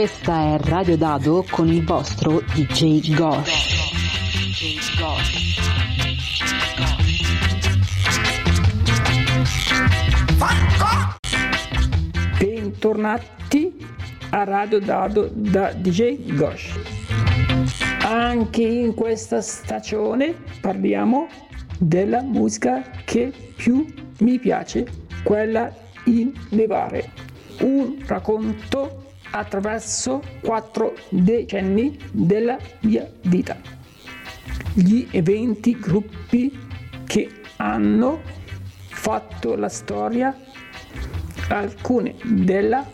Questa è Radio Dado con il vostro DJ Gosh. Bentornati a Radio Dado da DJ Gosh. Anche in questa stagione parliamo della musica che più mi piace, quella in levare. Un racconto attraverso quattro decenni della mia vita. Gli eventi, gruppi che hanno fatto la storia, alcune delle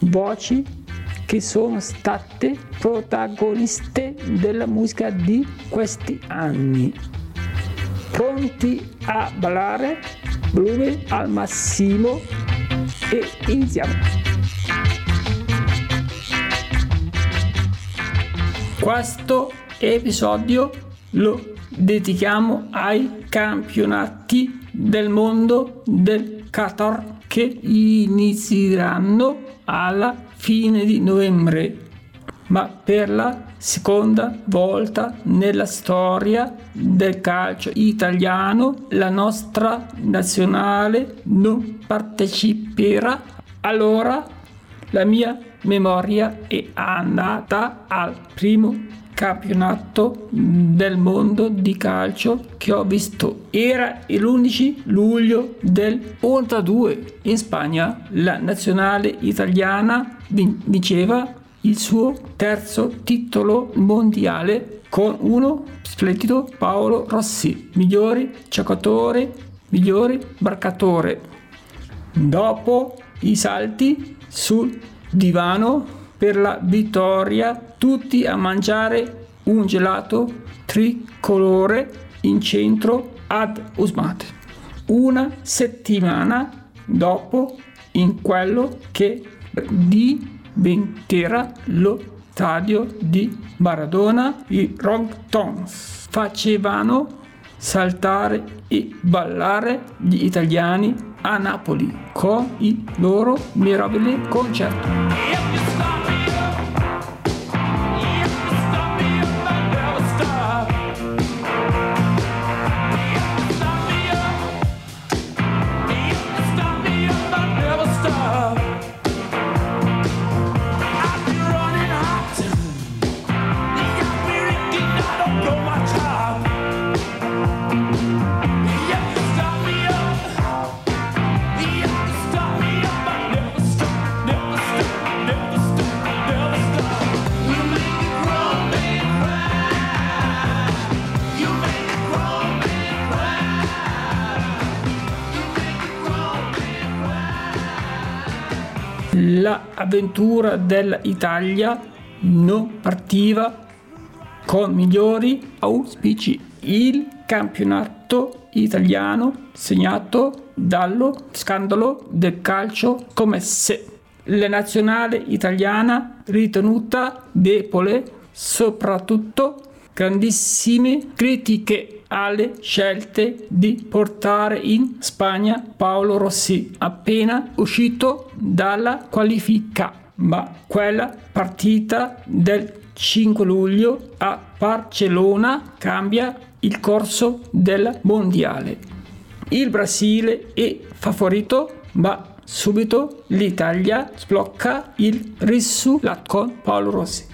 voci che sono state protagoniste della musica di questi anni. Pronti a ballare? Volume al massimo e iniziamo. Questo episodio lo dedichiamo ai campionati del mondo del Qatar che inizieranno alla fine di novembre, ma per la seconda volta nella storia del calcio italiano la nostra nazionale non parteciperà. Allora la mia memoria è andata al primo campionato del mondo di calcio che ho visto. Era l'11 luglio del 82 in Spagna. La nazionale italiana vinceva il suo terzo titolo mondiale con uno splendido Paolo Rossi, migliore giocatore, migliore barcatore. Dopo i salti sul divano per la vittoria, tutti a mangiare un gelato tricolore in centro ad Usmate. Una settimana dopo, in quello che diventerà lo stadio di Maradona, i Rongtons facevano saltare e ballare gli italiani a Napoli con i loro mirabili concerti. L'avventura dell'Italia non partiva con migliori auspici. Il campionato italiano segnato dallo scandalo del calcio come se la nazionale italiana ritenuta debole, soprattutto grandissime critiche alle scelte di portare in Spagna Paolo Rossi, appena uscito dalla qualifica. Ma quella partita del 5 luglio a Barcellona cambia il corso del mondiale. Il Brasile è favorito, ma subito l'Italia sblocca il risultato con Paolo Rossi.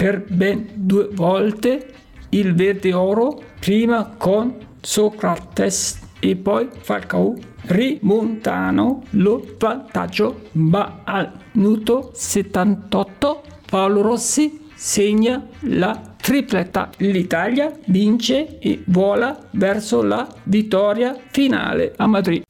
Per ben due volte il verde oro, prima con Socrates e poi Falcao rimontano lo vantaggio, ma al minuto 78 Paolo Rossi segna la tripletta. L'Italia vince e vola verso la vittoria finale a Madrid.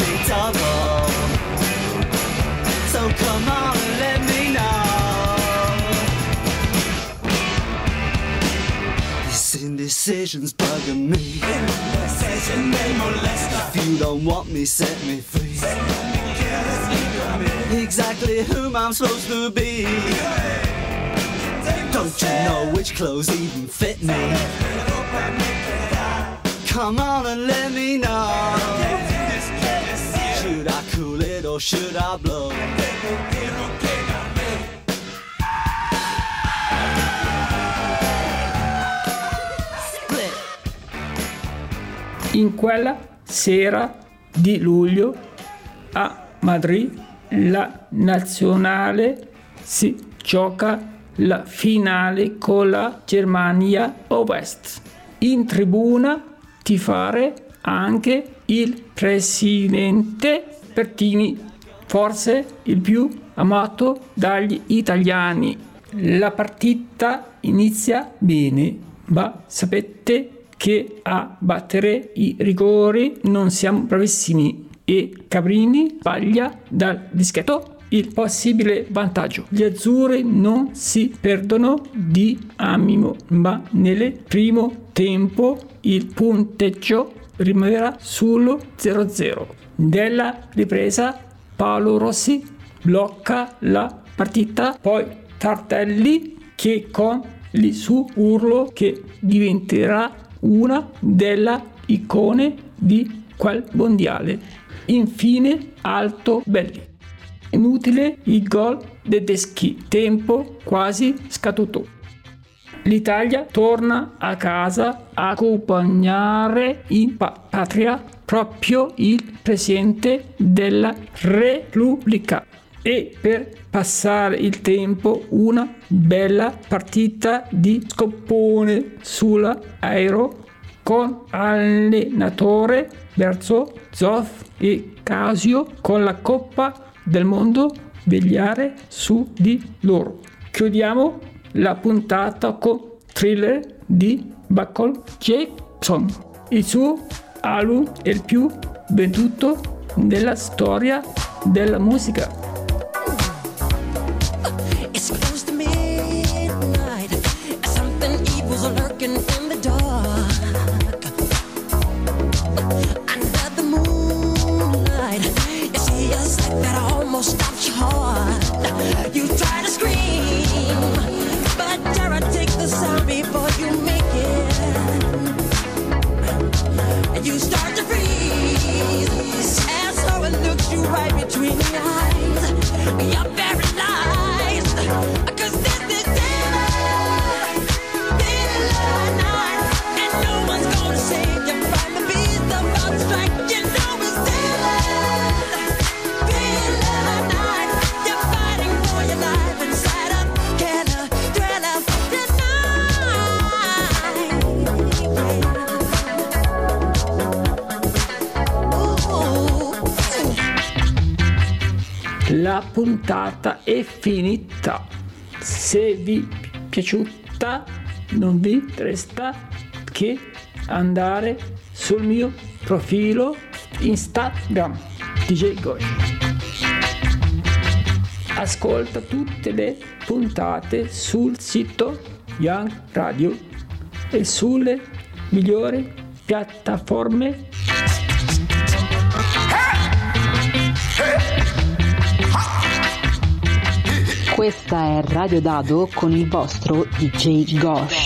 It will. So come on and let me know. This indecision's bugging me. If you don't want me, set me free. Exactly whom I'm supposed to be. Don't you know which clothes even fit me? Come on and let me know. Or should I blow? In quella sera di luglio a Madrid la nazionale si gioca la finale con la Germania Ovest. In tribuna tifare anche il presidente Pertini, forse il più amato dagli italiani. La partita inizia bene, ma sapete che a battere i rigori non siamo bravissimi e Cabrini sbaglia dal dischetto il possibile vantaggio. Gli azzurri non si perdono di animo, ma nel primo tempo il punteggio rimarrà sullo 0-0. Della ripresa Paolo Rossi blocca la partita, poi Tartelli che con il suo urlo che diventerà una delle icone di quel mondiale. Infine Alto Belli. Inutile il gol tedeschi, tempo quasi scaduto. L'Italia torna a casa a accompagnare in pa- patria proprio il presidente della Repubblica e per passare il tempo una bella partita di scoppone sull'aereo con allenatore verso Zoff e Casio con la Coppa del Mondo vegliare su di loro. Chiudiamo la puntata con thriller di Buckle Jackson. Il suo album è il più venduto nella storia della musica. La puntata è finita. Se vi è piaciuta non vi resta che andare sul mio profilo Instagram DJ Gosh. Ascolta tutte le puntate sul sito Young Radio e sulle migliori piattaforme Questa è Radio Dado con il vostro DJ Gosh.